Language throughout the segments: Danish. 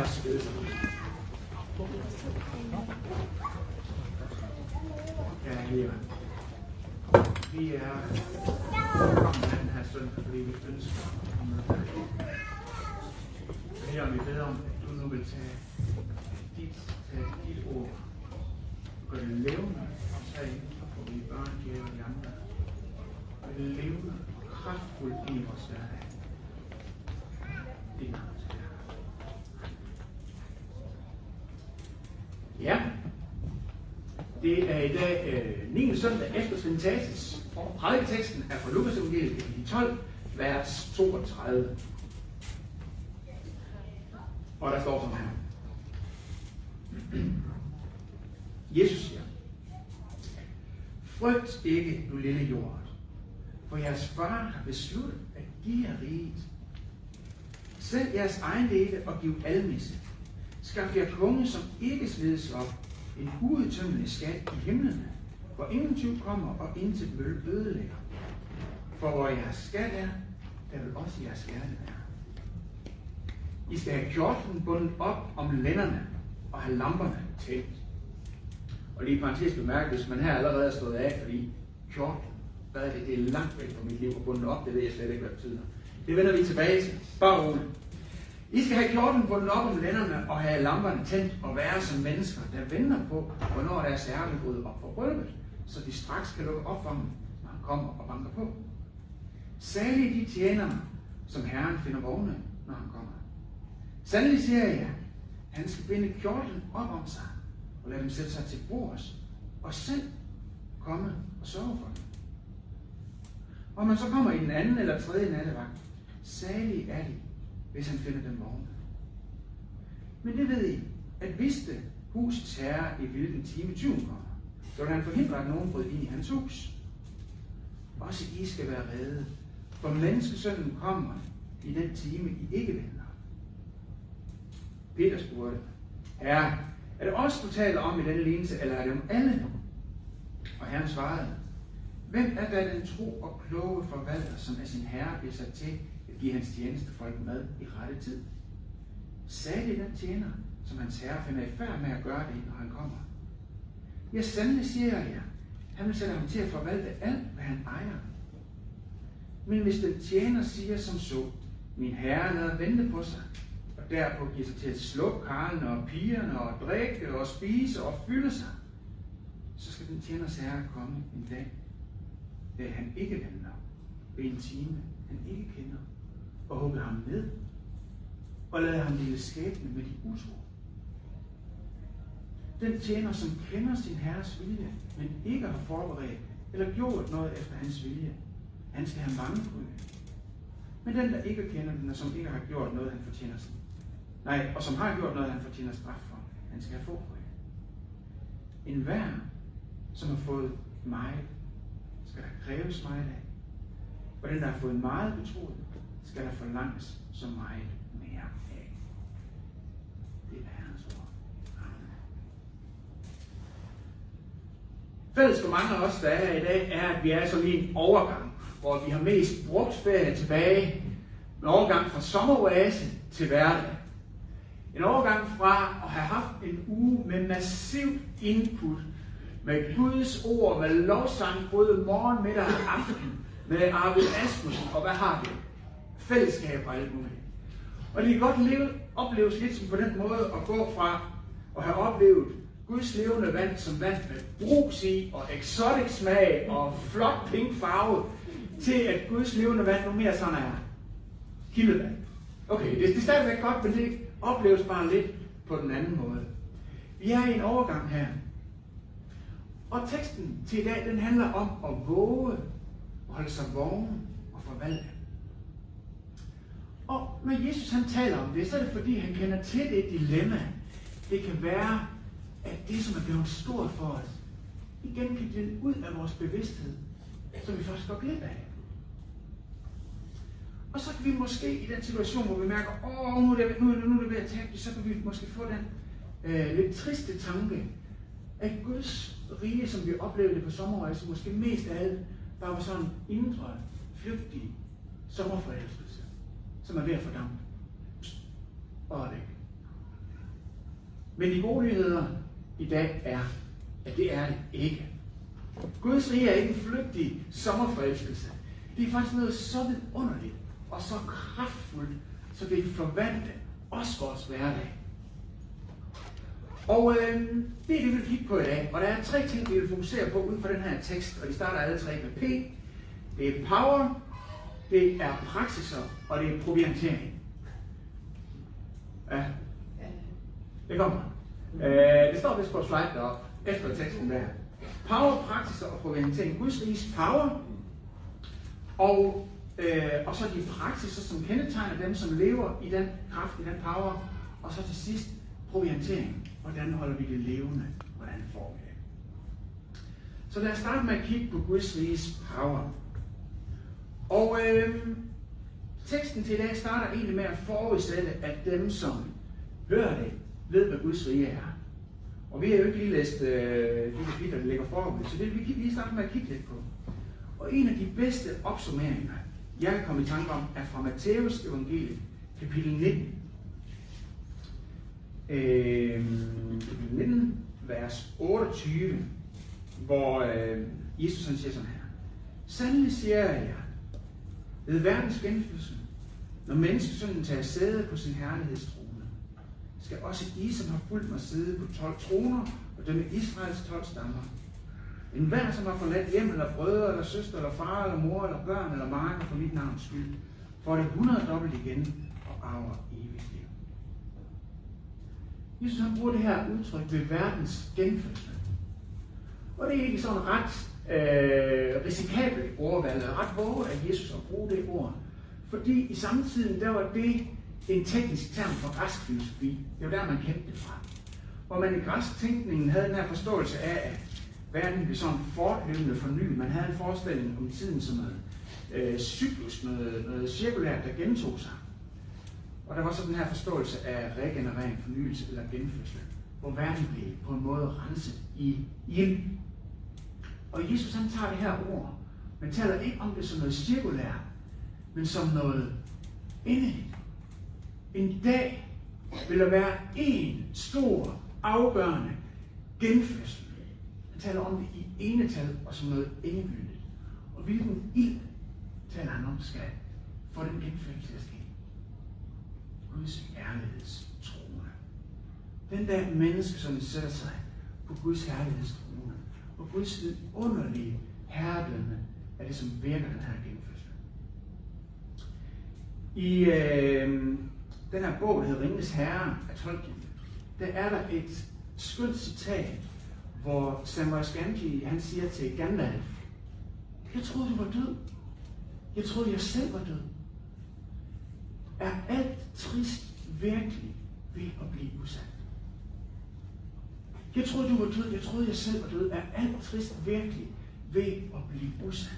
Lad. Ja, her. Vi er kommet den her søndag, fordi vi ønsker at møde dig. Her vi beder om, at du nu vil tage dit, tage dit ord, det levende og tage ind for vi børn, og andre. Gør det levende og kraftfuldt ind i vores hverdag. Det er i dag øh, 9. søndag efter Trinitatis, og prædiketeksten er fra Lukas evangeliet kapitel 12, vers 32. Og der står som her. Jesus siger, Frygt ikke, du lille jord, for jeres far har besluttet at give jer riget. Selv jeres egen dele og giv almisse. Skaf jer konge, som ikke slides op, en uudtømmelig skat i himlen, hvor ingen tyv kommer og intet møl ødelægger. For hvor jeres skat er, der vil også jeres hjerte være. I skal have kjorten bundet op om lænderne og have lamperne tændt. Og lige parentes bemærket, hvis man her allerede er stået af, fordi kjorten, hvad er det, det er langt væk fra mit liv og bundet op, det ved jeg slet ikke, hvad det betyder. Det vender vi tilbage til. Bare roligt. I skal have kjorten bundet op om lænderne og have lamperne tændt og være som mennesker, der venter på, hvornår deres herre vil bryde op for røvet, så de straks kan lukke op for ham, når han kommer og banker på. Særligt de tjenere, som Herren finder vågne, når han kommer. Sandelig siger jeg, han skal binde kjorten op om sig og lade dem sætte sig til bords og selv komme og sove for dem. Og man så kommer i den anden eller tredje nattevagt, salig er de, hvis han finder dem vågne. Men det ved I, at vidste husets herre i hvilken time tyven kommer, så vil han forhindre, at nogen bryder ind i hans hus. Også I skal være redde, for menneskesønnen kommer i den time, I ikke venter. Peter spurgte, Herre, er det os, du taler om i denne lignelse, eller er det om alle? Og Herren svarede, Hvem er da den tro og kloge forvalter, som af sin herre bliver sat til give hans tjenestefolk mad i rette tid? Sagde det den tjener, som hans herre finder i færd med at gøre det, når han kommer? Jeg sandelig siger jeg jer, han vil sætte ham til at forvalte alt, hvad han ejer. Men hvis den tjener siger som så, min herre lader vente på sig, og derpå giver sig til at slukke karlene og pigerne og drikke og spise og fylde sig, så skal den tjeners herre komme en dag, da han ikke venter, ved en time, han ikke kender, og hugge ham ned, og lade ham lille skæbne med de utro. Den tjener, som kender sin herres vilje, men ikke har forberedt eller gjort noget efter hans vilje, han skal have mange bryg. Men den, der ikke kender den, og som ikke har gjort noget, han fortjener sin. Nej, og som har gjort noget, han fortjener straf for, han skal have forbrød. En hver, som har fået meget, skal der kræves meget af. Og den, der har fået meget betroet, skal der forlanges så meget mere af. Det er hans ord. Amen. Fælles for mange af os, der er i dag, er, at vi er sådan i en overgang, hvor vi har mest brugt ferie tilbage. En overgang fra sommeroase til hverdag. En overgang fra at have haft en uge med massivt input, med Guds ord, med lovsang, både morgen, middag og aften, med Arvid Asmussen, og hvad har vi? Fællesskab og alt muligt. Og det kan godt leve, opleves lidt som på den måde at gå fra at have oplevet Guds levende vand som vand med brus i, og exotic smag, og flot pink farve, til at Guds levende vand nu mere sådan er kildevand. Okay, det, det er stadigvæk godt, men det opleves bare lidt på den anden måde. Vi er i en overgang her. Og teksten til i dag, den handler om at våge, og holde sig vågen og forvalte. Og når Jesus han taler om det, så er det fordi, han kender til det dilemma. Det kan være, at det, som er blevet stort for os, igen kan glide ud af vores bevidsthed, som vi først går glip af. Og så kan vi måske i den situation, hvor vi mærker, åh, nu er det, nu, nu er det ved at tabe så kan vi måske få den øh, lidt triste tanke, at Guds rige, som vi oplevede det på sommerrejse, måske mest af alt, bare var sådan indre, flygtige sommerforelskelse, som er ved at fordampe. Og væk. Men de gode nyheder i dag er, at det er det ikke. Guds rige er ikke en flygtig sommerforelskelse. Det er faktisk noget så vidunderligt og så kraftfuldt, så det forvandler også vores hverdag. Og øh, det er det, vi vil kigge på i dag. Og der er tre ting, vi vil fokusere på ud fra den her tekst, og de starter alle tre med P. Det er power, det er praksiser, og det er proviantering. Ja, det kommer. Øh, det står vist på slide deroppe, efter teksten der. Power, praksiser og proviantering. Guds riges power, og, øh, og så de praksiser, som kendetegner dem, som lever i den kraft, i den power, og så til sidst proviantering. Hvordan holder vi det levende? Hvordan får vi det? Så lad os starte med at kigge på Guds riges power. Og øh, teksten til i dag starter egentlig med at forudsætte, at dem, som hører det, ved, hvad Guds rige er. Og vi har jo ikke lige læst øh, de kapitler, der ligger foran, så det vil vi lige starte med at kigge lidt på. Og en af de bedste opsummeringer, jeg kan komme i tanke om, er fra Matthæus evangeliet, kapitel 19. Øh, kapitel 19, vers 28, hvor øh, Jesus han siger sådan her. Sandelig siger jeg jer, ved verdens genfødsel, når menneskesønnen tager sæde på sin herlighedstrone, skal også I, som har fulgt mig, sidde på 12 troner og dømme Israels 12 stammer. En hver, som har forladt hjem, eller brødre, eller søster, eller far, eller mor, eller børn, eller marker for mit navns skyld, får det 100 dobbelt igen og arver evigt liv. Jesus han bruger det her udtryk ved verdens genfødsel. Og det er ikke sådan ret øh, risikabelt ordvalg, og ret våge af Jesus at bruge det ord. Fordi i samtiden, der var det en teknisk term for græsk filosofi. Det var der, man kendte det fra. Hvor man i græsk tænkningen havde den her forståelse af, at verden blev sådan fortløbende fornyet. Man havde en forestilling om tiden som noget øh, cyklus, noget, noget cirkulært, der gentog sig. Og der var så den her forståelse af regenerering, fornyelse eller genfødsel, hvor verden blev på en måde renset i ild. Og Jesus han tager det her ord, men taler ikke om det som noget cirkulært, men som noget endeligt. En dag vil der være en stor, afgørende genfødsel. Han taler om det i enetal og som noget endegyldigt. Og hvilken ild taler han om skal få den genfødsel til at ske? Guds herlighedstrone. Den der menneske, som sætter sig på Guds herlighedstrone, og Guds underlige herredømme, er det, som virker den her genfødsel. I øh, den her bog, der hedder Ringens Herre af Tolkien, der er der et skønt citat, hvor Samuel Gamgee, han siger til Gandalf, jeg troede, du var død. Jeg troede, jeg selv var død. Er alt trist virkelig ved at blive udsat? Jeg troede, du var død. Jeg troede, jeg selv var død. Er alt trist virkelig ved at blive usand?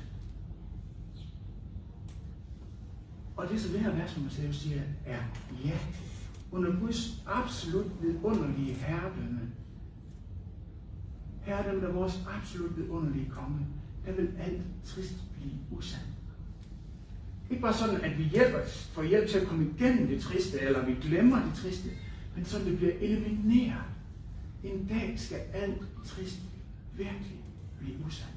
Og det, som det her vers, man siger, er ja. Under Guds absolut vidunderlige herredømme, herredømme, der vores absolut vidunderlige konge, der vil alt trist blive usandt. Ikke bare sådan, at vi hjælper, får hjælp til at komme igennem det triste, eller vi glemmer det triste, men sådan, det bliver elimineret. En dag skal alt trist virkelig blive usandt.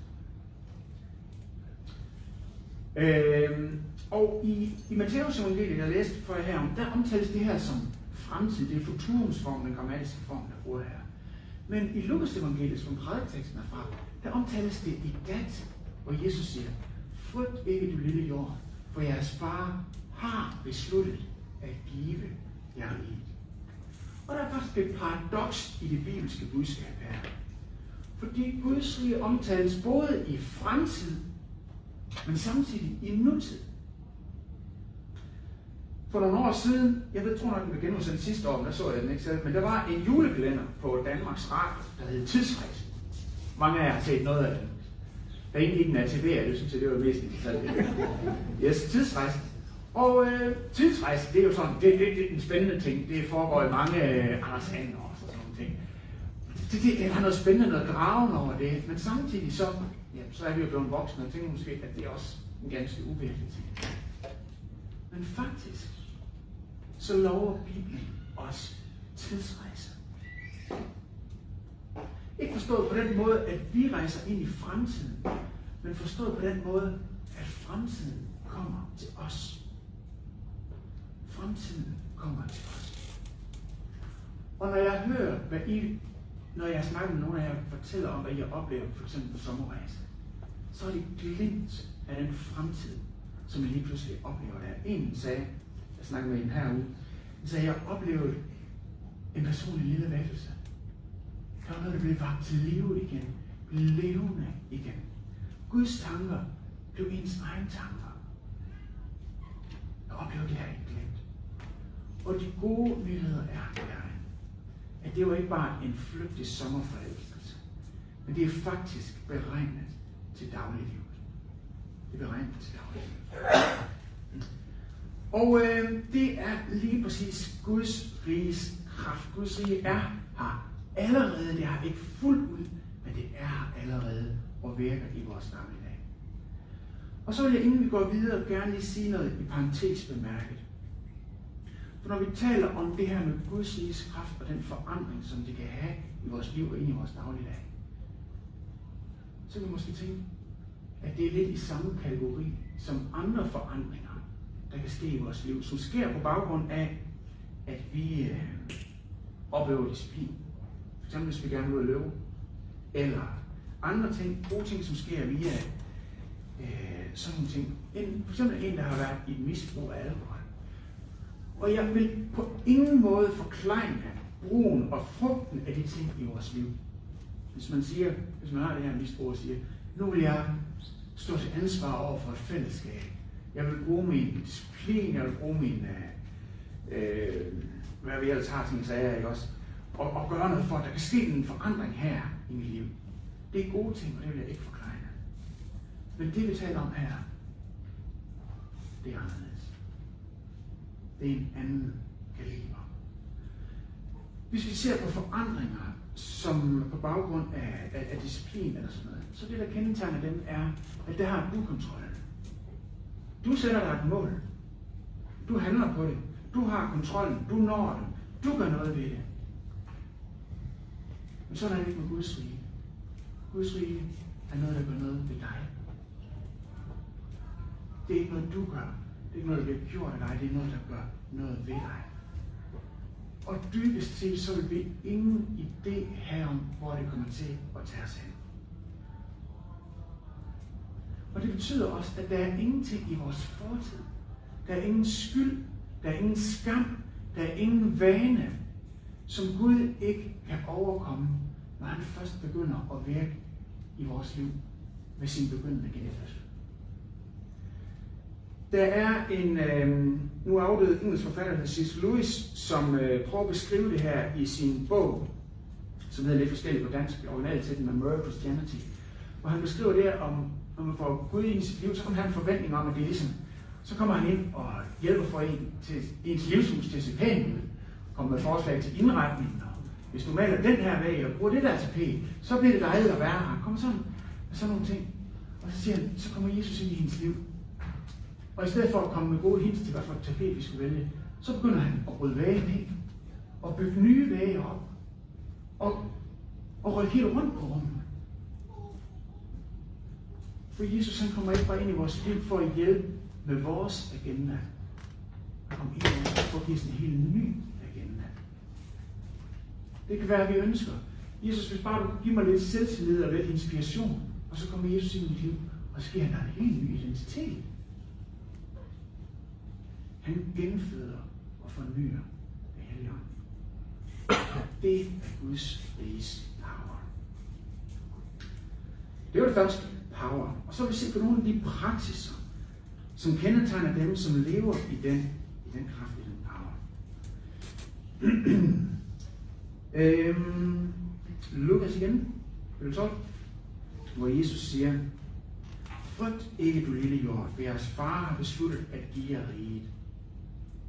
Øhm, og i, i Matteus evangeliet, jeg læste for jer her, der omtales det her som fremtid. Det er futurumsformen, den grammatiske form, der bruger her. Men i Lukas evangeliet, som prædiketeksten er fra, der omtales det i dat, hvor Jesus siger, frygt ikke du lille jord, for jeres far har besluttet at give jer riget. Og der er faktisk et paradoks i det bibelske budskab her. Fordi Guds rige omtales både i fremtid, men samtidig i nutid. For nogle år siden, jeg ved, tror nok, den blev genudsendt sidste år, men der så jeg den ikke selv, men der var en julekalender på Danmarks Radio, der hed Tidsrejsen. Mange af jer har set noget af den. Der er ikke en ATV, det synes jeg, det var mest interessant. Yes, tidsrejsen. Og øh, tidsrejse, det er jo sådan, det, det, det er en spændende ting. Det foregår i mange øh, Anders Hagen og sådan nogle ting. Det, det, det er noget spændende, noget gravende over det, men samtidig så, ja, så er vi jo blevet voksne og tænker måske, at det er også en ganske uvirkelig ting. Men faktisk, så lover Bibelen os tidsrejse. Ikke forstået på den måde, at vi rejser ind i fremtiden, men forstået på den måde, at fremtiden kommer til os. Fremtiden kommer til os. Og når jeg hører, hvad I, når jeg snakker med nogle af jer, fortæller om, hvad I oplever, for eksempel på sommerrejse, så er det glimt af den fremtid, som jeg lige pludselig oplever der. En sagde, jeg snakkede med en herude, han sagde, jeg oplevede en personlig lille vækkelse. Der var noget, der blev vagt til live igen. Blev levende igen. Guds tanker blev ens egen tanker. Jeg oplevede det her ikke glemt. Og de gode nyheder er, er, at det var ikke bare en flygtig sommerforelskelse, men det er faktisk beregnet til dagliglivet. Det er beregnet til dagliglivet. Og øh, det er lige præcis Guds riges kraft. Guds rige er her allerede. Det har ikke fuldt ud, men det er her allerede og virker i vores dagligdag. Og så vil jeg, inden vi går videre, gerne lige sige noget i parentes bemærket. For når vi taler om det her med Guds riges kraft og den forandring, som det kan have i vores liv og ind i vores dagligdag, så kan vi måske tænke, at det er lidt i samme kategori som andre forandringer, der kan ske i vores liv, som sker på baggrund af, at vi øh, oplever disciplin. For eksempel hvis vi gerne vil ud at løbe. Eller andre ting, gode ting, som sker via øh, sådan nogle ting. En, for eksempel en, der har været i et misbrug af alkohol. Og jeg vil på ingen måde forklare brugen og frugten af de ting i vores liv. Hvis man siger, hvis man har det her misbrug og siger, nu vil jeg stå til ansvar over for et fællesskab. Jeg vil bruge min disciplin, jeg vil bruge min, øh, øh hvad vi ellers har ting sager, ikke også? Og, og gøre noget for, at der kan ske en forandring her i mit liv. Det er gode ting, og det vil jeg ikke forklare. Men det vi taler om her, det er anderledes. Det er en anden kaliber. Hvis vi ser på forandringer, som på baggrund af, af, af disciplin eller sådan noget, så det, der kendetegner dem, er, at der har du kontrollen. Du sætter dig et mål. Du handler på det. Du har kontrollen. Du når det. Du gør noget ved det. Men sådan er det ikke med Guds rige. Guds rige er noget, der gør noget ved dig. Det er ikke noget, du gør. Det er ikke noget, der bliver gjort af dig. Det er noget, der gør noget ved dig. Og dybest set, så vil vi ingen idé have om, hvor det kommer til at tage os hen. Og det betyder også, at der er ingenting i vores fortid. Der er ingen skyld, der er ingen skam, der er ingen vane, som Gud ikke kan overkomme, når han først begynder at virke i vores liv med sin begyndende genfødsel. Der er en øh, nu afdød engelsk forfatter, der Cecil C.S. Lewis, som øh, prøver at beskrive det her i sin bog, som hedder lidt forskelligt på dansk, originalt til den med Christianity, hvor han beskriver det om, når man får Gud i sit liv, så kommer han en forventning om, at det er ligesom, så kommer han ind og hjælper for en til ens livshus til at se pænt ud, kommer med forslag til indretning, og hvis du maler den her væg og bruger det der tapet, så bliver det dejligt at være her. Kommer sådan, sådan nogle ting. Og så siger han, så kommer Jesus ind i hendes liv. Og i stedet for at komme med gode hints til, hvad for et tapet vi skulle vælge, så begynder han at bryde vægen af og bygge nye vægge op, og, og rykke helt rundt på rummet. For Jesus han kommer ikke bare ind i vores liv for at hjælpe med vores agenda. Han kommer ind i vores for at give os en helt ny agenda. Det kan være, at vi ønsker. Jesus, hvis bare du kunne give mig lidt selvtillid og lidt inspiration, og så kommer Jesus ind i mit liv, og så giver han dig en helt ny identitet. Han genføder og fornyer det hellige Det er Guds riges power. Det var det første power. Og så vil vi se på nogle af de praksiser, som kendetegner dem, som lever i den, i den kraft, i den power. øhm, Lukas igen, 12, hvor Jesus siger, Frygt ikke, du lille jord, for jeres far har besluttet at give jer riget.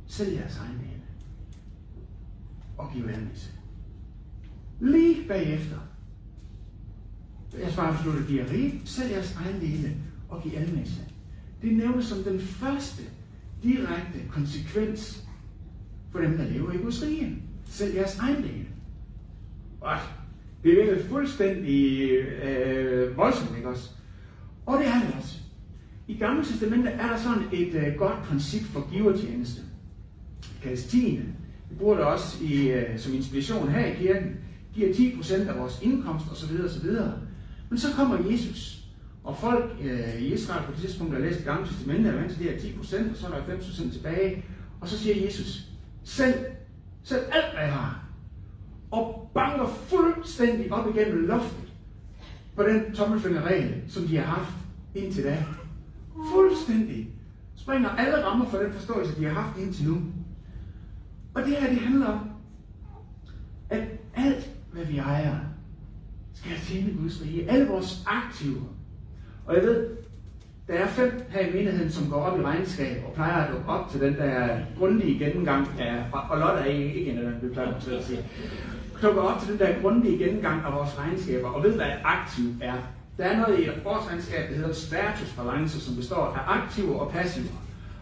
Sælg jeres egen dele og giv almisse. Lige bagefter, jeg svarer absolut, at de er rige, sælg jeres egen dele og giv almisse. Det nævnes som den første direkte konsekvens for dem, der lever i Guds rige. Sælg jeres egen dele. What? bevæget fuldstændig øh, voldsomt, ikke også? Og det er det også. I Gamle Testamentet er der sådan et øh, godt princip for givertjeneste. Det. Vi bruger det også i, øh, som inspiration her i kirken. Giver 10% af vores indkomst osv. osv. Men så kommer Jesus, og folk øh, i Israel på det tidspunkt, der læste Gamle Testamentet, er vant til det her 10%, og så er der 5% tilbage. Og så siger Jesus, selv, selv alt, hvad jeg har, og banker fuldstændig op igennem loftet på den tommelfingerregel, som de har haft indtil da. Fuldstændig. Springer alle rammer for den forståelse, de har haft indtil nu. Og det her, det handler om, at alt, hvad vi ejer, skal tjene Guds rige. Alle vores aktiver. Og jeg ved, der er fem her i menigheden, som går op i regnskab og plejer at dukke op til den der grundige gennemgang af, og Lotte er ikke en af dem, vi plejer at sige, dukker op til den der grundige gennemgang af vores regnskaber og ved, hvad et aktiv er. Der er noget i vores regnskab, der hedder statusbalance, som består af aktiver og passiver.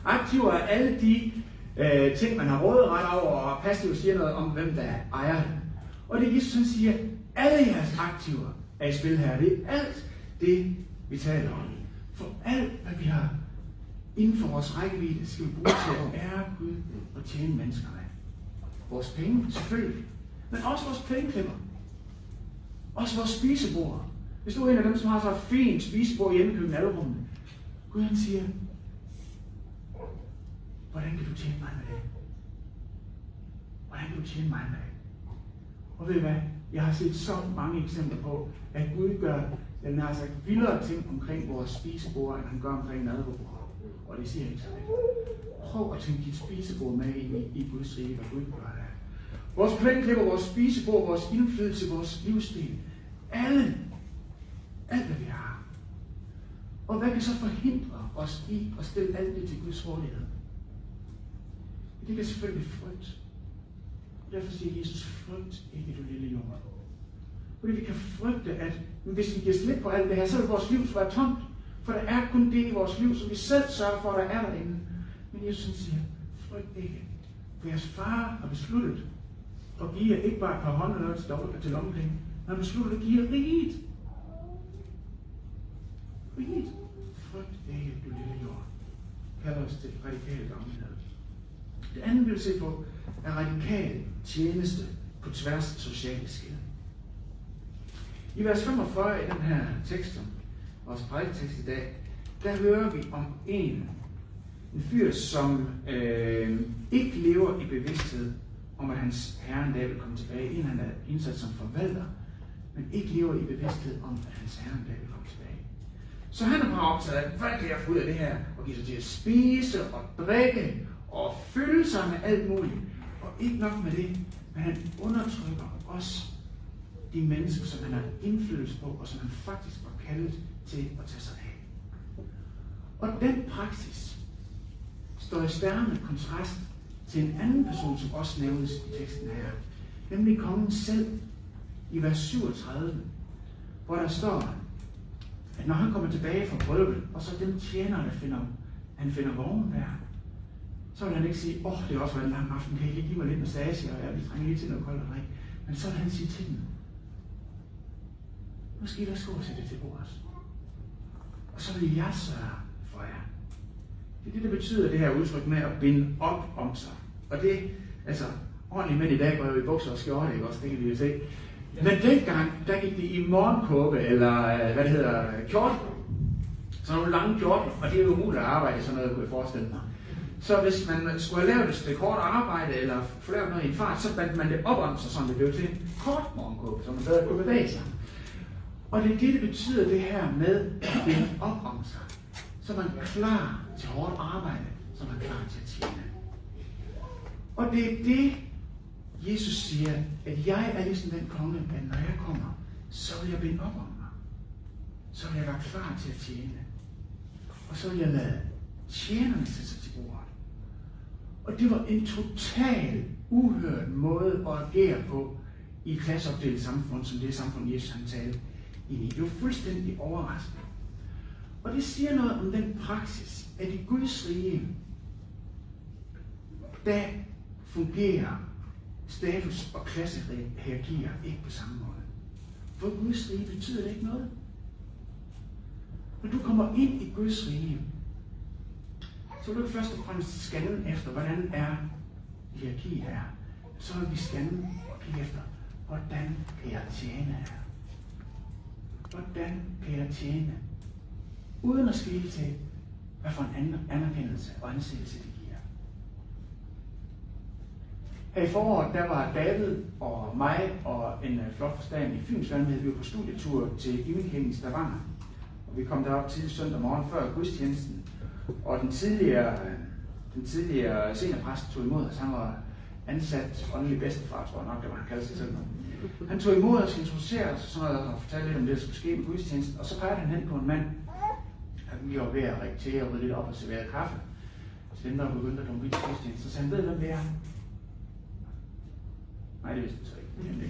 Aktiver er alle de øh, ting, man har råderet over, og passivt siger noget om, hvem der ejer det. Og det Jesus han siger, alle jeres aktiver er i spil her. Det er alt det, vi taler om. For alt, hvad vi har inden for vores rækkevidde, skal vi bruge til at ære Gud og tjene menneskerne. Vores penge, selvfølgelig. Men også vores pengeklipper. Også vores spisebord. Hvis du er en af dem, som har så et fint spisebord hjemme i København, Gud han siger, hvordan kan du tjene mig med det? Hvordan kan du tjene mig med det? Og ved I hvad? Jeg har set så mange eksempler på, at Gud gør, den har sagt, vildere ting omkring vores spisebord, end han gør omkring nadverbordet. Og det siger ikke så lidt. Prøv at tænke dit spisebord med ind i, i Guds rige, hvad Gud gør der. Vores planklipper, vores spisebord, vores indflydelse, vores livsstil. Alle. Alt, hvad vi har. Og hvad kan så forhindre os i at stille alt det til Guds rådighed? Det bliver selvfølgelig frygt. Derfor siger Jesus, frygt ikke, du lille jord. Fordi vi kan frygte, at hvis vi giver slip på alt det her, så vil vores liv være tomt. For der er kun det i vores liv, som vi selv sørger for, at der er derinde. Men Jesus siger, frygt ikke. For jeres far har besluttet at give jer ikke bare et par håndlører til, til lommepenge, men har besluttet at give jer riget. Riget. Frygt ikke, du lille jord. Kalder os til radikale gammelhed. Det andet, vi vil se på, er radikal tjeneste på tværs af sociale skiller. I vers 45 i den her tekst, vores prædiketekst i dag, der hører vi om en, en fyr, som øh, ikke lever i bevidsthed om, at hans herre en dag vil komme tilbage. En, han er indsat som forvalter, men ikke lever i bevidsthed om, at hans herre en dag vil komme tilbage. Så han er bare optaget af, hvad kan jeg få ud af det her? Og give sig til at spise og drikke og fylde sig med alt muligt. Og ikke nok med det, men han undertrykker også de mennesker, som han har indflydelse på, og som han faktisk var kaldet til at tage sig af. Og den praksis står i stærkende kontrast til en anden person, som også nævnes i teksten her, nemlig kongen selv i vers 37, hvor der står, at når han kommer tilbage fra brylluppet, og så den tjener, der finder, han finder vognen der, så vil han ikke sige, åh, oh, det har også været en lang aften, kan I lige give mig lidt massage, og jeg vil trænge lige til noget koldt og Men så vil han sige til dem, måske der skal sætte det til bordet. Og så vil jeg sørge for jer. Det er det, der betyder det her udtryk med at binde op om sig. Og det, altså, ordentligt mænd i dag går jo i bukser og skjorte, ikke også? Det kan vi jo se. Men dengang, der gik det i morgenkåbe, eller øh, hvad det hedder, kjorte. Så nogle lange kjorte, og det er jo umuligt at arbejde sådan noget, kunne jeg forestille mig. Så hvis man skulle have lavet et stykke hårdt arbejde, eller få lavet noget i en fart, så bandt man det op om sig, så det blev til en kort morgenkåb, så man bedre kunne bevæge sig. Og det er det, det betyder det her med at binde op om sig. Så er klar til hårdt arbejde, så man er klar til at tjene. Og det er det, Jesus siger, at jeg er ligesom den konge, at når jeg kommer, så vil jeg binde op om mig. Så vil jeg være klar til at tjene. Og så vil jeg lade tjenerne sætte sig til bordet. Og det var en total uhørt måde at agere på i et klasseopdelt samfund, som det samfund, Jesus han talte ind i. Det var fuldstændig overraskende. Og det siger noget om den praksis, at i Guds rige, der fungerer status- og klassehierarkier ikke på samme måde. For Guds rige betyder det ikke noget. Når du kommer ind i Guds rige, så vil vi først og fremmest scanne efter, hvordan er hierarkiet her. Så vil vi scanne og kigge efter, hvordan kan jeg tjene her? Hvordan kan jeg tjene? Uden at skille til, hvad for en anerkendelse og anseelse det giver. Her i foråret, der var David og mig og en øh, flot forstand i Fyns Vandhed. Vi var på studietur til Givekirken i Stavanger. Og vi kom derop til søndag morgen før gudstjenesten. Og den tidligere, øh, den tidligere seniorpræst tog imod os. Han var ansat åndelig bedstefar, tror jeg nok, det var han kaldte sig selv. Han tog imod os, introducerede os og sådan noget, og fortalte lidt om det, der skulle ske med gudstjenesten. Og så pegede han hen på en mand, vi var ved at rektere og rydde lidt op og servere kaffe til dem, der begyndte at dumme til. Så sagde han, ved hvem det er? Nej, det vidste han så ikke.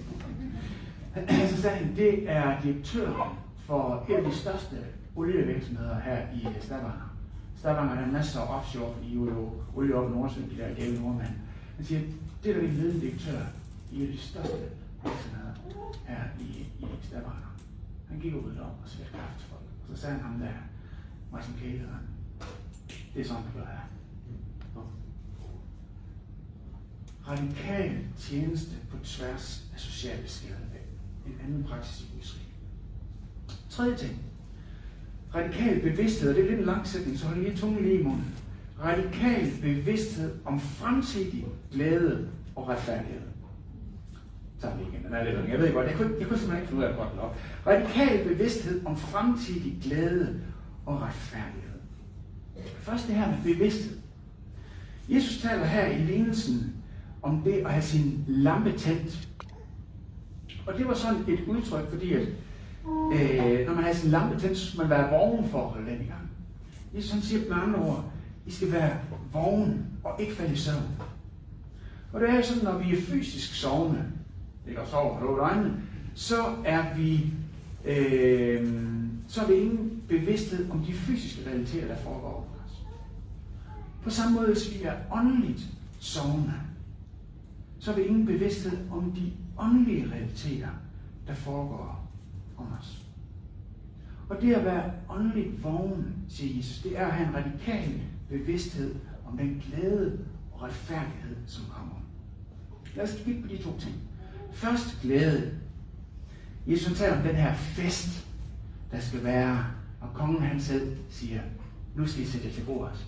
Ikke så sagde han, det er direktøren for en af de største olievirksomheder her i Stavanger. Stavanger er masser af offshore, fordi I jo olie op i Nordsjøen, de der gale nordmænd. Han siger, det er der en ledende direktør i en de største virksomheder her i, i Stavanger. Han gik ud om og serverede kaffe til folk. Og så sagde han ham der, Martin Kæde, det er sådan, det gør her. Radikal tjeneste på tværs af sociale skældne. En anden praksis i Israel. Tredje ting. Radikal bevidsthed, og det er lidt en lang sætning, så hold lige tungen lige i munden. Radikal bevidsthed om fremtidig glæde og retfærdighed. Så er igen, den er lidt Jeg ved godt, jeg kunne, jeg kunne simpelthen ikke finde ud af det godt nok. Radikal bevidsthed om fremtidig glæde og retfærdighed. Først det her med bevidsthed. Jesus taler her i lignelsen om det at have sin lampe tændt. Og det var sådan et udtryk, fordi at, øh, når man har sin lampe tændt, så skal man være vågen for at holde den i gang. Jesus han siger med andre ord, I skal være vågen og ikke falde i søvn. Og det er sådan, når vi er fysisk sovende, ikke og sover for øjnene, så er vi øh, så er vi ingen bevidsthed om de fysiske realiteter, der foregår over os. På samme måde, hvis vi er åndeligt sovende, så er vi ingen bevidsthed om de åndelige realiteter, der foregår om os. Og det at være åndeligt vågen, siger Jesus, det er at have en radikal bevidsthed om den glæde og retfærdighed, som kommer. Lad os kigge på de to ting. Først glæde. Jesus taler om den her fest, der skal være, og kongen han selv siger, nu skal I sætte til bordet,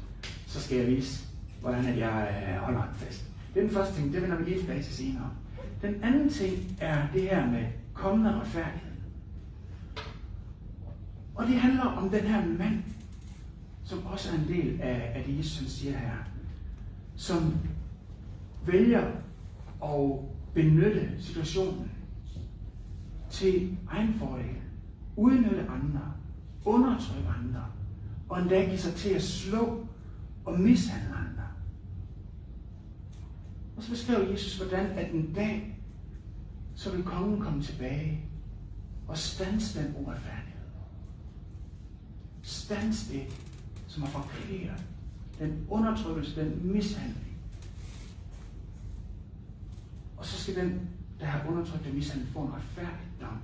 så skal jeg vise, hvordan jeg øh, holder en fest. Det er den første ting, det vender vi lige tilbage til senere. Den anden ting er det her med kommende retfærdighed. Og det handler om den her mand, som også er en del af, af det, Jesus siger her, som vælger at benytte situationen til egen fordel, udnytte andre, undertrykke andre, og endda give sig til at slå og mishandle andre. Og så beskrev Jesus, hvordan at en dag, så vil kongen komme tilbage og stanse den uretfærdighed. Stans det, som har forkert den undertrykkelse, den mishandling. Og så skal den, der har undertrykt den mishandling, få en retfærdig dom.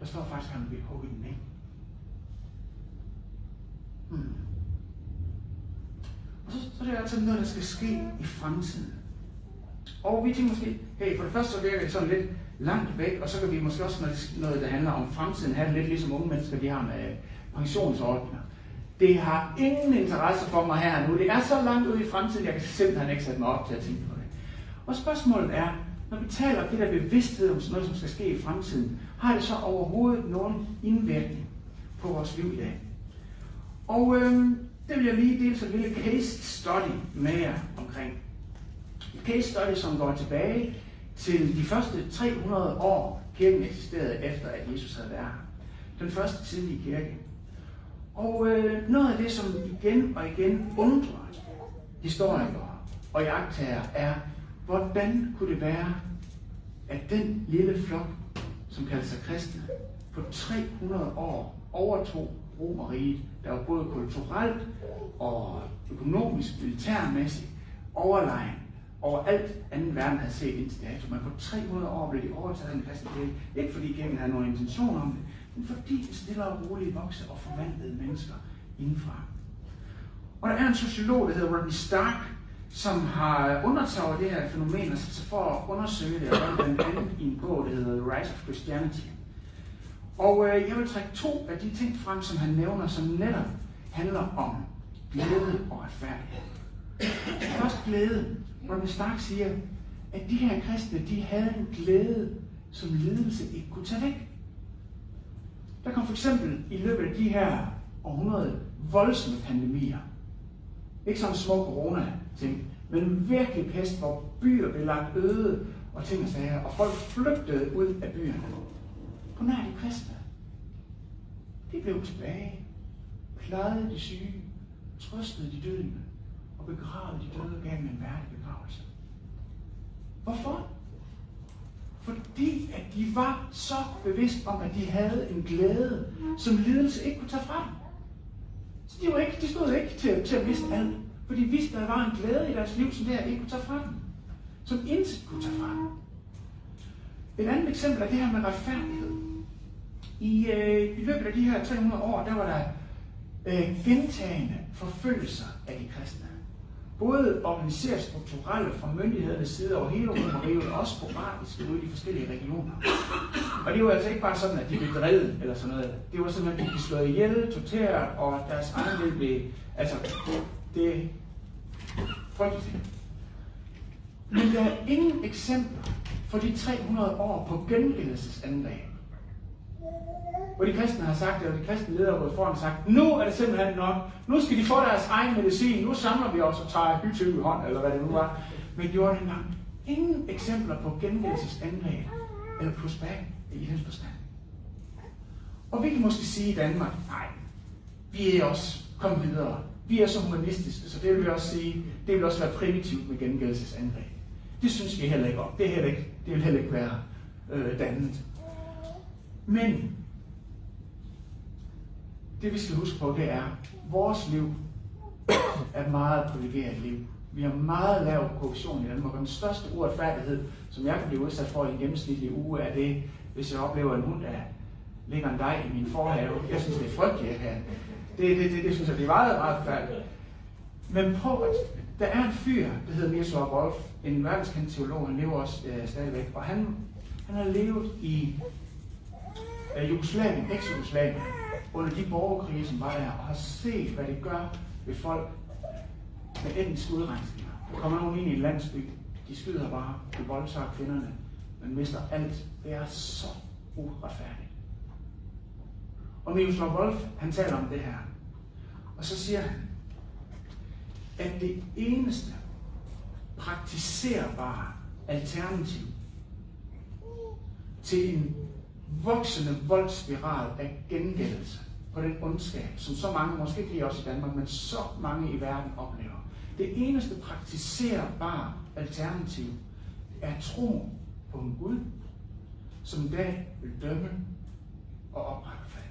Der står faktisk, at han bliver hugget den. Hmm. Og så, så det er altså noget, der skal ske i fremtiden. Og vi tænker måske, hey, for det første så virker det sådan lidt langt væk, og så kan vi måske også, noget, der handler om fremtiden, have det lidt ligesom unge mennesker, de har med pensionsordninger. Det har ingen interesse for mig her nu. Det er så langt ude i fremtiden, jeg kan simpelthen ikke sætte mig op til at tænke på det. Og spørgsmålet er, når vi taler om det der bevidsthed om sådan noget, som skal ske i fremtiden, har det så overhovedet nogen indvirkning på vores liv i dag? Og øh, det vil jeg lige dele så en lille case study med jer omkring. Et case study, som går tilbage til de første 300 år, kirken eksisterede efter, at Jesus havde været her. Den første tidlige kirke. Og øh, noget af det, som igen og igen undrer historikere og jagttager, er, hvordan kunne det være, at den lille flok, som kalder sig kristne, på 300 år overtog Romeriet, der var både kulturelt og økonomisk, militærmæssigt overlegen alt anden verden havde set indtil dato. Men på 300 år blev de overtaget af den kristne kirke. Ikke fordi kirken havde nogen intention om det, men fordi det stille og roligt voksede og forvandlede mennesker indenfra. Og der er en sociolog, der hedder Rodney Stark, som har undertaget over det her fænomen, og altså for at undersøge det, og blandt andet i en bog, der hedder The Rise of Christianity. Og øh, jeg vil trække to af de ting frem, som han nævner, som netop handler om glæde og retfærdighed. Først glæde, hvor man Stark siger, at de her kristne, de havde en glæde, som lidelse ikke kunne tage væk. Der kom for eksempel i løbet af de her århundrede voldsomme pandemier. Ikke som små corona-ting, men virkelig pest, hvor byer blev lagt øde og ting og sager, og folk flygtede ud af byerne. På nær de kristne. De blev tilbage, plejede de syge, trøstede de døende og begravede de døde og gav dem en værdig begravelse. Hvorfor? Fordi at de var så bevidst om, at de havde en glæde, som lidelse ikke kunne tage fra dem. Så de, var ikke, de stod ikke til, til at miste alt. For de vidste, at der var en glæde i deres liv, som det her ikke kunne tage fra dem. Som intet kunne tage fra dem. Et andet eksempel er det her med retfærdighed. I, øh, I løbet af de her 300 år, der var der øh, gentagende forfølgelser af de kristne. Både organiseret strukturelle fra myndighedernes side over hele Romeriet, og også sporadisk ude i de forskellige regioner. Og det var altså ikke bare sådan, at de blev drevet eller sådan noget. Det var sådan, at de blev slået ihjel, torteret, og deres egen blev... Altså, det er frygteligt. Men der er ingen eksempler for de 300 år på gengældelsesangreb hvor de kristne har sagt, det, og de kristne ledere har gået foran og sagt, nu er det simpelthen nok, nu skal de få deres egen medicin, nu samler vi os og tager bytøb i hånd, eller hvad det nu var. Men gjorde det engang. Ingen eksempler på gengældelsesangreb eller pushback i den forstand. Og vi kan måske sige i Danmark, nej, vi er også kommet videre. Vi er så humanistiske, så det vil vi også sige, det vil også være primitivt med gengældelsesangreb. Det synes vi heller ikke om. Det, er heller ikke, det vil heller ikke være øh, dannet. Men det vi skal huske på, det er, at vores liv er et meget privilegeret liv. Vi har meget lav korruption i Danmark, og den største uretfærdighed, som jeg kan blive udsat for i en gennemsnitlig uge, er det, hvis jeg oplever en hund, der ligger en dej i min forhave. Jeg synes, det er frygteligt her. Det, det, det, det synes jeg, det er meget, meget færdigt. Men prøv at, der er en fyr, der hedder Miroslav Wolf, en verdenskendt teolog, han lever også øh, stadigvæk, og han, han har levet i øh, Jugoslavien, eks-Jugoslavien, under de borgerkrige, som var der, og har set, hvad det gør ved folk med etniske udrensninger. Der kommer nogen ind i en landsby, de skyder bare, de voldtager kvinderne, man mister alt. Det er så uretfærdigt. Og Miroslav Wolf, han taler om det her. Og så siger han, at det eneste praktiserbare alternativ til en voksende voldsspiral af gengældelse på den ondskab, som så mange, måske ikke lige også i Danmark, men så mange i verden oplever. Det eneste praktiserbare alternativ er tro på en Gud, som en dag vil dømme og oprette fanden.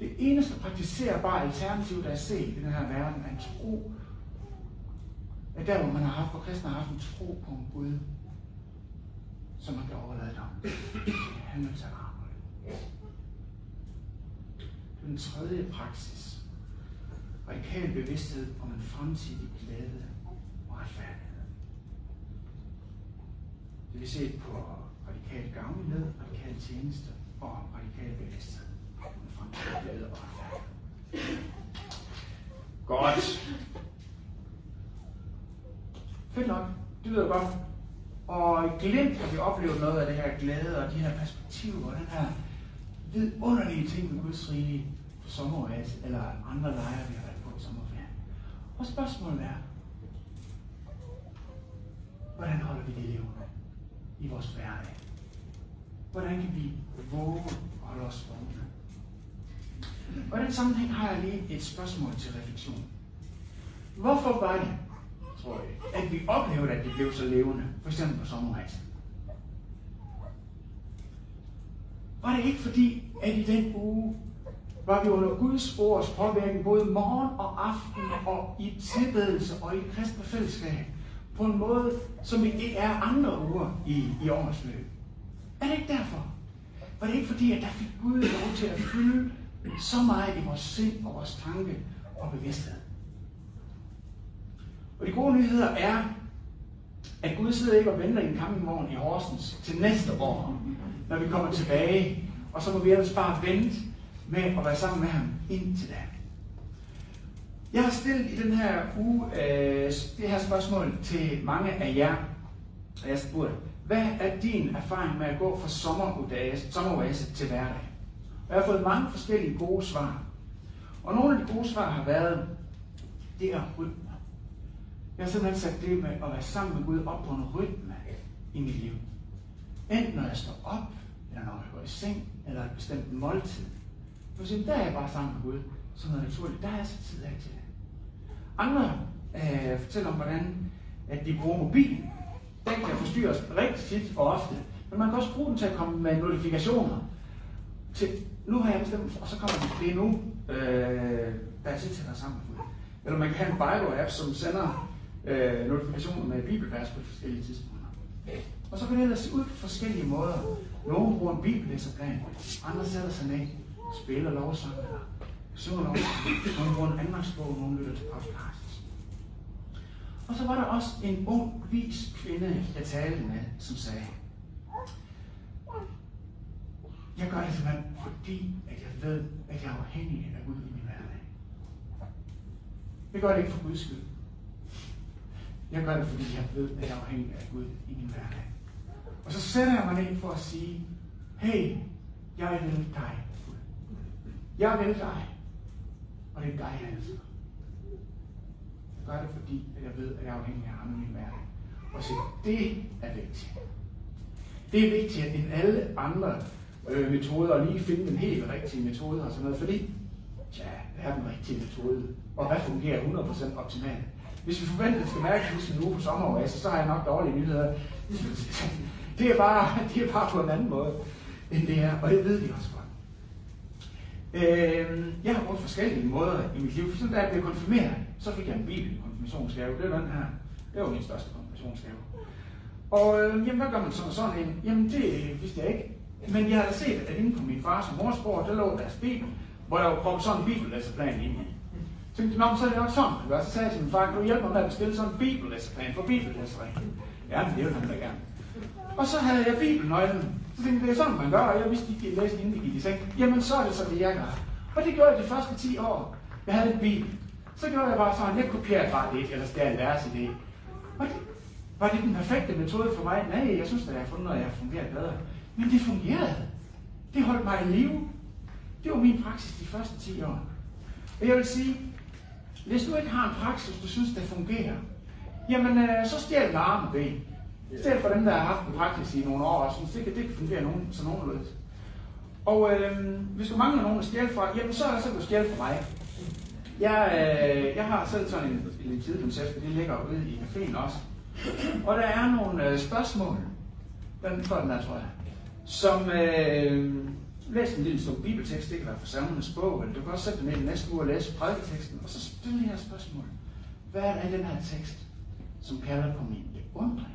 Det eneste praktiserbare alternativ, der er set i den her verden, er en tro, At der, hvor man har haft, hvor kristne har haft en tro på en Gud, som han kan overlade dig. Han vil tage arbejde. Den tredje praksis. Radikal bevidsthed om en fremtidig glæde og retfærdighed. Det vil se på radikal gavnlighed, radikal tjeneste og radikal bevidsthed om en fremtidig glæde og retfærdighed. Godt. Fedt nok. Det lyder godt. Og i glimt har vi oplevet noget af det her glæde og de her perspektiver og den her vidunderlige ting med Guds rige på sommerræs eller andre lejre, vi har været på i sommerferien. Og spørgsmålet er, hvordan holder vi det levende i vores hverdag? Hvordan kan vi våge og holde os vågne? Og i den sammenhæng har jeg lige et spørgsmål til refleksion. Hvorfor var det, tror jeg, at vi oplevede, at det blev så levende, for eksempel på sommerrejsen. Var det ikke fordi, at i den uge, var vi under Guds ords påvirkning både morgen og aften og i tilbedelse og i kristne fællesskab på en måde, som vi ikke er andre uger i, i årets løb. Er det ikke derfor? Var det ikke fordi, at der fik Gud lov til at fylde så meget i vores sind og vores tanke og bevidsthed? Og de gode nyheder er, at Gud sidder ikke og venter i en kamp i Horsens til næste år, når vi kommer tilbage, og så må vi ellers bare vente med at være sammen med ham indtil da. Jeg har stillet i den her uge øh, det her spørgsmål til mange af jer, og jeg spurgte, hvad er din erfaring med at gå fra sommeroase til hverdag? Og jeg har fået mange forskellige gode svar. Og nogle af de gode svar har været, det er. Jeg har simpelthen sat det med at være sammen med Gud op på en rytme i mit liv. Enten når jeg står op, eller når jeg går i seng, eller et bestemt måltid. For eksempel, der er jeg bare sammen med Gud, som noget naturligt. Der er så tid af til det. Andre øh, fortæller om, hvordan at de bruger mobilen. Den kan forstyrres rigtig tit og ofte. Men man kan også bruge den til at komme med notifikationer. Til, nu har jeg bestemt, og så kommer det, det er nu, øh, der er tid til at være sammen med Gud. Eller man kan have en Bible-app, som sender øh, notifikationer med bibelvers på forskellige tidspunkter. Og så kan det ellers se ud på forskellige måder. Nogle bruger en bibellæserplan, andre sætter sig ned spiller lovsang, eller synger lovsang. Nogle bruger en andagsbog, nogle lytter til podcasts. Og så var der også en ung, vis kvinde, jeg talte med, som sagde, jeg gør det simpelthen, fordi at jeg ved, at jeg er afhængig af Gud i min hverdag. Jeg gør det ikke for Guds skyld. Jeg gør det, fordi jeg ved, at jeg er afhængig af Gud i min hverdag. Og så sætter jeg mig ned for at sige, hey, jeg vil dig. Jeg vil dig. Og det er dig, jeg elsker. Jeg gør det, fordi at jeg ved, at jeg er afhængig af ham i min hverdag. Og så det er vigtigt. Det er vigtigere end alle andre øh, metoder, og lige finde den helt rigtige metode og sådan noget, fordi, tja, hvad er den rigtige metode? Og hvad fungerer 100% optimalt? Hvis vi forventer, at det skal mærke en uge på sommeroase, så har jeg nok dårlige nyheder. Det er, bare, det er bare på en anden måde, end det er, og det ved vi også godt. Øh, jeg har brugt forskellige måder i mit liv. For sådan da jeg blev konfirmeret, så fik jeg en bibel konfirmationsgave. Det var den her. Det var min største konfirmationsgave. Og øh, jamen, hvad gør man sådan og sådan en? Jamen, det øh, vidste jeg ikke. Men jeg havde set, at inde på min fars og mors bord, der lå deres bibel, hvor der var proppet sådan en bibellæserplan ind i. Så tænkte jeg, så er det nok sådan, det Så sagde jeg til min far, kan du hjælpe mig med at bestille sådan en bibellæserplan for bibellæsering? Ja, men det vil han da gerne. Og så havde jeg bibelnøglen. Så tænkte jeg, det er sådan, man gør, og jeg vidste ikke, de læste inden de gik i seng. Jamen, så er det så det, jeg gør. Og det gjorde jeg de første 10 år. Jeg havde en bibel. Så gjorde jeg bare sådan, jeg kopierede bare det, eller skal en vers i det. Og det, var det den perfekte metode for mig? Nej, jeg synes, at jeg har fundet noget, jeg fungerer bedre. Men det fungerede. Det holdt mig i live. Det var min praksis de første 10 år. Og jeg vil sige, hvis du ikke har en praksis, du synes, det fungerer, jamen øh, så stjæl en arm og ben. Stjæl for dem, der har haft en praksis i nogle år, og synes, det kan, det kan fungere nogen, så nogenlunde. Og øh, hvis du mangler nogen at stjæle fra, jamen så, så kan du stjæle fra mig. Jeg, øh, jeg har selv sådan en, en tidkoncept, det ligger ude i caféen også. Og der er nogle øh, spørgsmål, den tror den der, tror jeg, som øh, læs en lille stor bibeltekst, det kan være fra salmernes bog, eller du kan også sætte dig ned næste uge og læse prædiketeksten, og så stille det her spørgsmål. Hvad er der i den her tekst, som kalder på min beundring,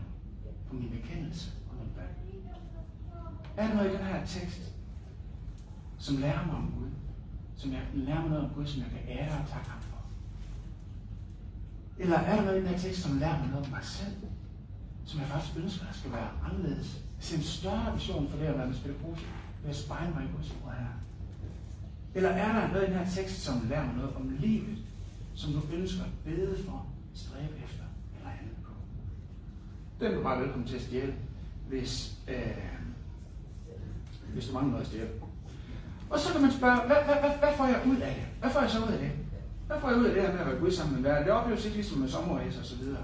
på min bekendelse og min bøn? Er der noget i den her tekst, som lærer mig om Gud? Som jeg lærer mig noget om Gud, som jeg kan ære og takke ham for? Eller er der noget i den her tekst, som lærer mig noget om mig selv? Som jeg faktisk ønsker, at skal være anderledes? Jeg ser en større vision for det at være med spille vil jeg spejle mig i Guds ord her? Eller er der noget i den her tekst, som lærer mig noget om livet, som du ønsker at bede for, stræbe efter eller handle på? Den er du bare velkommen til at stjæle, hvis, øh, hvis du mangler noget at stjæle. Og så kan man spørge, hvad, hvad, hvad, hvad får jeg ud af det? Hvad får jeg så ud af det? Hvad får jeg ud af det her med at være Gud sammen med verden? Det opleves ikke ligesom med sommerhæs og så videre.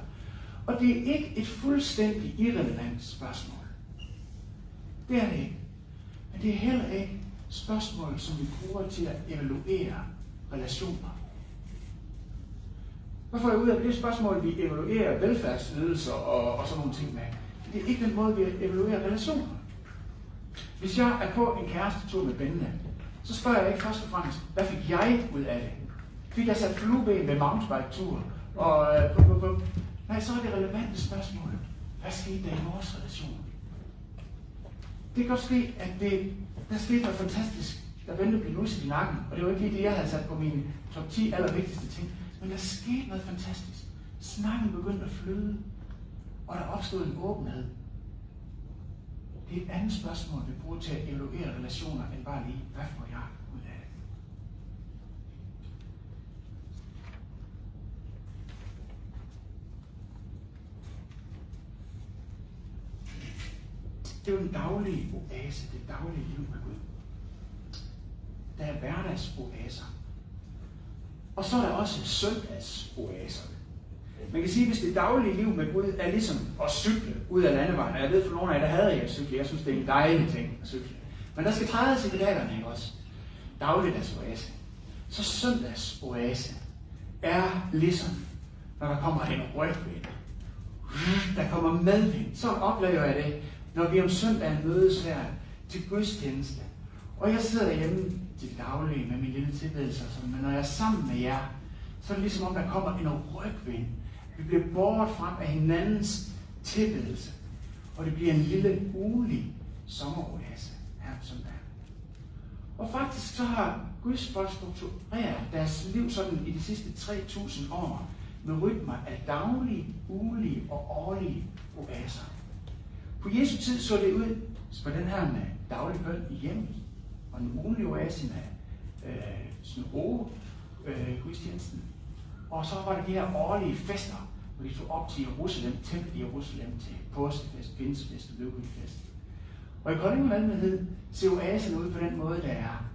Og det er ikke et fuldstændig irrelevant spørgsmål. Det er det ikke. Men det er heller ikke spørgsmål, som vi bruger til at evaluere relationer. Hvad får jeg ud af det spørgsmål, vi evaluerer velfærdsydelser og, og sådan nogle ting med? Det er ikke den måde, vi evaluerer relationer. Hvis jeg er på en kærestetur med Bente, så spørger jeg ikke først og fremmest, hvad fik jeg ud af det? Fik jeg sat flueben ved mountainbike-tur? Og, øh, bup, bup, bup. Nej, så er det relevante spørgsmål. Hvad skete der i vores relation? Det kan godt ske, at det, der skete noget fantastisk, der vendte blev nus i nakken. Og det var ikke lige det, jeg havde sat på mine top 10 allervigtigste ting. Men der skete noget fantastisk. Snakken begyndte at flyde, og der opstod en åbenhed. Det er et andet spørgsmål, vi bruger til at evaluere relationer, end bare lige, hvad får jeg ud af det? Det er jo den daglige oase, det daglige liv med Gud. Der er hverdagsoaser. Og så er der også søndagsoaser. Man kan sige, at hvis det daglige liv med Gud er ligesom at cykle ud af landevejen, og jeg ved for nogle af jer, der havde jeg cykle, jeg synes, det er en dejlig ting at cykle. Men der skal trædes i pedalerne, ikke også? Dagligdagsoase. Så søndagsoase er ligesom, når der kommer en rygvind. Der kommer medvind. Så oplever jeg det, når vi om søndagen mødes her til gudstjeneste. Og jeg sidder derhjemme til daglige med min lille tilbedelse, men når jeg er sammen med jer, så er det ligesom om, der kommer en rygvind vi bliver båret frem af hinandens tilbedelse. Og det bliver en lille ulig sommeroase her på søndag. Og faktisk så har Guds folk struktureret deres liv sådan i de sidste 3.000 år med rytmer af daglige, ulige og årlige oaser. På Jesu tid så det ud på den her med daglig bøn i hjemmet, og en ugenlig oasen med øh, synagoge, øh, gudstjenesten. Og så var der de her årlige fester, hvor de tog op til Jerusalem, til i Jerusalem til påskefest, pinsefest og løbefest. Og i Kolding Almenhed ser oasen ud på den måde, der er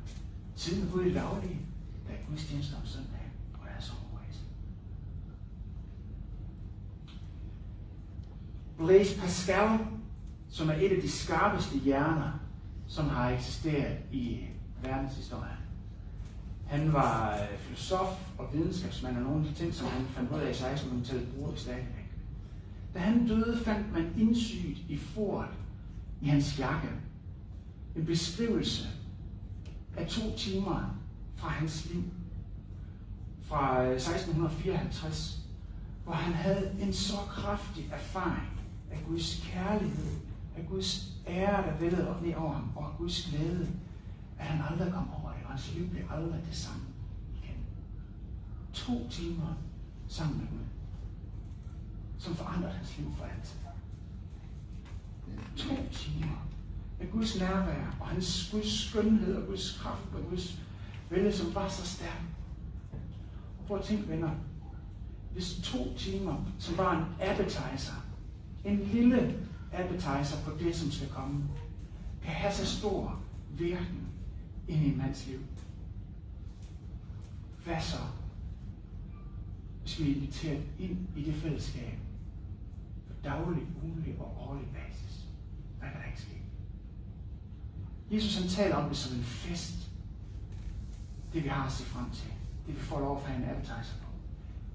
tiden ud i daglige, der er gudstjenester om søndag, og der er sommeroase. Blaise Pascal, som er et af de skarpeste hjerner, som har eksisteret i verdenshistorien, han var øh, filosof og videnskabsmand, og nogle af de ting, som han fandt ud af i 1600-tallet, bruger vi stadigvæk. Da han døde, fandt man indsygt i fort i hans jakke. En beskrivelse af to timer fra hans liv, fra øh, 1654, hvor han havde en så kraftig erfaring af Guds kærlighed, at Guds ære, der vældede op ned over ham, og af Guds glæde, at han aldrig kom over hans liv blev aldrig det samme igen. To timer sammen med Gud, som forandrede hans liv for altid. To timer med Guds nærvær og hans Guds skønhed og Guds kraft og Guds vælge, som var så stærk. Prøv at tænke, venner. Hvis to timer, som var en appetizer, en lille appetizer på det, som skal komme, kan have så stor virkning ind i en mands liv. Hvad så, hvis vi inviterer ind i det fællesskab på daglig, ugenlig og årlig basis? Hvad kan der ikke ske? Jesus han taler om det som en fest. Det vi har at se frem til. Det vi får lov at have en appetizer på.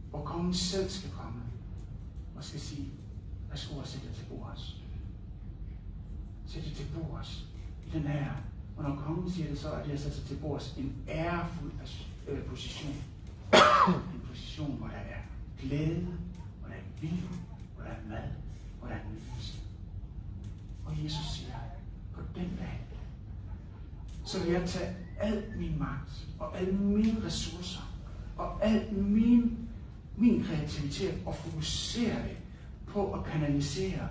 Hvor kongen selv skal komme og skal sige, værsgo og sætte til sætte Sæt til bords i den her og når kongen siger det, så er det altså til bords en ærefuld øh, position. en position, hvor der er glæde, hvor der er vin, hvor der er mad, hvor der er nydelse. Og Jesus siger, på den dag, så vil jeg tage al min magt og alle mine ressourcer og al min, min kreativitet og fokusere det på at kanalisere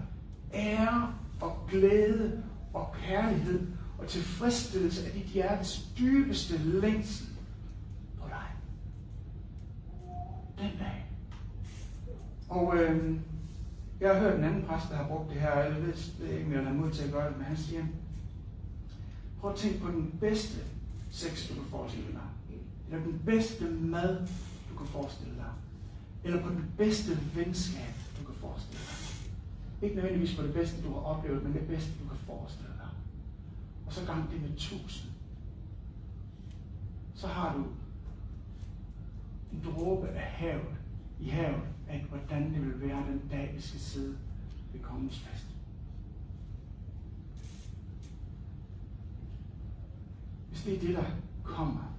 ære og glæde og kærlighed og tilfredsstillelse af dit hjertes dybeste længsel på dig. Den dag. Og øh, jeg har hørt en anden præst, der har brugt det her, og jeg ved, ved ikke, om jeg har mod til at gøre det, men han siger, prøv at tænke på den bedste sex, du kan forestille dig. Eller den bedste mad, du kan forestille dig. Eller på den bedste venskab, du kan forestille dig. Ikke nødvendigvis på det bedste, du har oplevet, men det bedste, du kan forestille dig og så gang det med tusind. Så har du en dråbe af havet i havet af, hvordan det vil være den dag, vi skal sidde ved kongens fest. Hvis det er det, der kommer,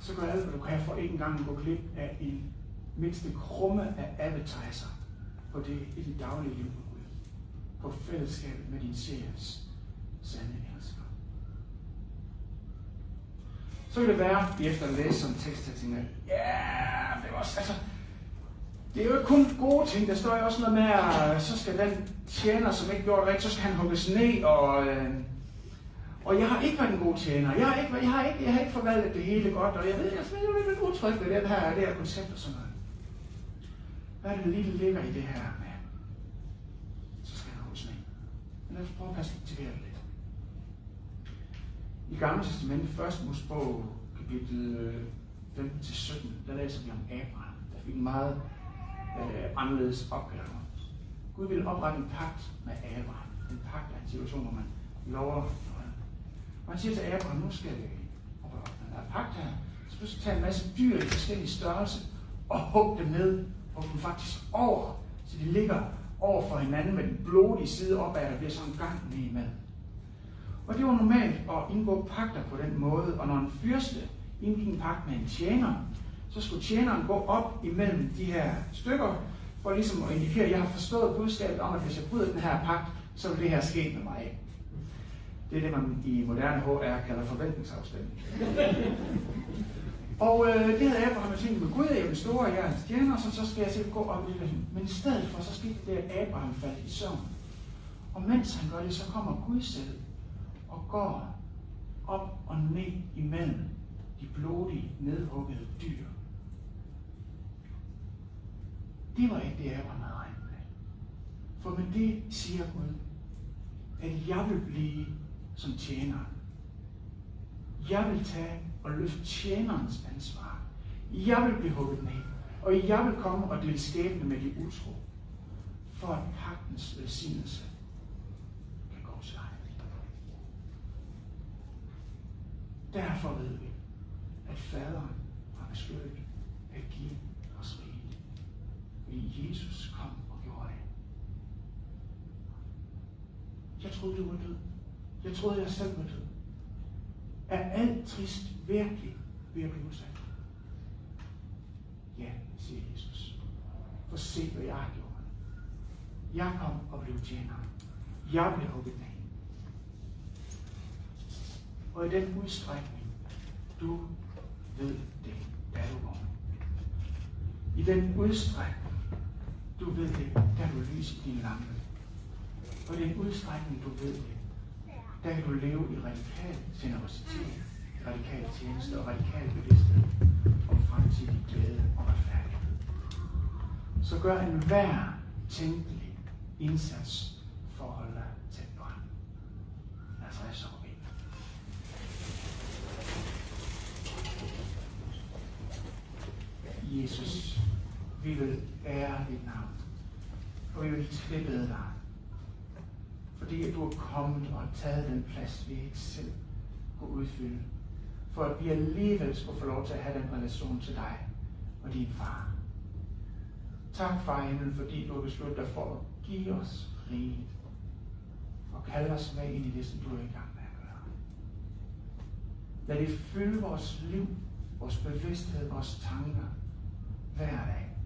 så gør alt, hvad du kan for ikke engang gå glip af en mindste krumme af appetizer på det i dit daglige liv med Gud. På fællesskabet med din sjæls sande elsker. Så vil det være, at efter at læse sådan en tekst, at tænker, ja, yeah, det var også, altså, det er jo ikke kun gode ting. Der står jo også noget med, at øh, så skal den tjener, som ikke gjorde det rigtigt, så skal han hugges ned. Og, øh, og jeg har ikke været en god tjener. Jeg har ikke, jeg har ikke, jeg har ikke forvaltet det hele godt. Og jeg ved, jeg er lidt jeg ved det her, det her koncept og sådan noget. Hvad er det, der lige ligger i det her med? Så skal han huske ned. Men lad os prøve at perspektivere det lidt. I Gamle Testament, først Mosebog, kapitel øh, 15-17, der læser vi om Abraham, der fik en meget øh, anderledes opgave. Gud ville oprette en pagt med Abraham. En pagt er en situation, hvor man lover noget. Man siger til Abraham, nu skal vi oprette den her pagt her. Så du skal tage en masse dyr i forskellige størrelser og hugge dem ned, og den faktisk over, så de ligger over for hinanden med den blodige side opad, der bliver sådan en gang med imellem. Og det var normalt at indgå pagter på den måde, og når en fyrste indgik en pagt med en tjener, så skulle tjeneren gå op imellem de her stykker, for ligesom at indikere, at jeg har forstået budskabet om, at hvis jeg bryder den her pagt, så vil det her ske med mig. Det er det, man i moderne HR kalder forventningsafstemning og øh, det havde Abraham tænkt med Gud, er den store, jeg er stjerner, så, så skal jeg selv gå op i hende. Men i stedet for, så skete det, at Abraham faldt i søvn. Og mens han gør det, så kommer Gud selv og går op og ned imellem de blodige, nedhuggede dyr. Det var ikke det, Abraham havde regnet med. For med det siger Gud, at jeg vil blive som tjener. Jeg vil tage og løfte tjenerens ansvar. Jeg vil blive hugget ned. Og jeg vil komme og dele skæbne med de utro. For at pagtens velsignelse kan gå til egen. Derfor ved vi, at faderen har besluttet at give os riget. Fordi Jesus kom og gjorde det. Jeg troede, du var død. Jeg troede, jeg selv var død. Er alt trist virkelig ved at blive sandt? Ja, siger Jesus. For se, hvad jeg har gjort. Jeg kom og blev tjener. Jeg blev hugget af. Og i den udstrækning, du ved det, der du vågen. I den udstrækning, du ved det, der du lyser din lampe. Og i den udstrækning, du ved det, der kan du leve i radikal generositet, radikal tjeneste og radikal bevidsthed om fremtidig glæde og retfærdighed. Så gør en hver tænkelig indsats for at holde dig tæt på ham. Lad os rejse op Jesus, vi vil ære dit navn, og vi vil tilbede dig, fordi at du er kommet og taget den plads, vi ikke selv kunne udfylde, for at vi alligevel skulle få lov til at have den relation til dig og din far. Tak, far himmel, fordi du har besluttet dig for at give os riget og kalde os med ind i det, som du er i gang med at gøre. Lad det fylde vores liv, vores bevidsthed, vores tanker hver dag.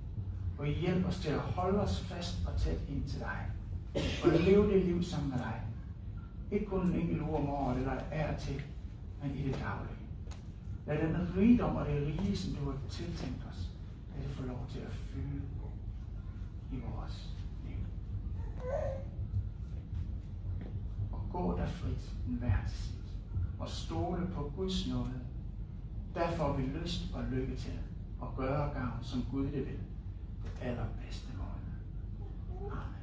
Og hjælp os til at holde os fast og tæt ind til dig. Og leve det liv sammen med dig. Ikke kun en enkelt uge om året eller er til, men i det daglige. Lad den rigdom og det rige, som du har tiltænkt os, lad det få lov til at fylde i vores liv. Og gå der frit en hver til sit. Og stole på Guds nåde. Der får vi lyst og lykke til at gøre gavn, som Gud det vil. Det allerbedste måde. Amen.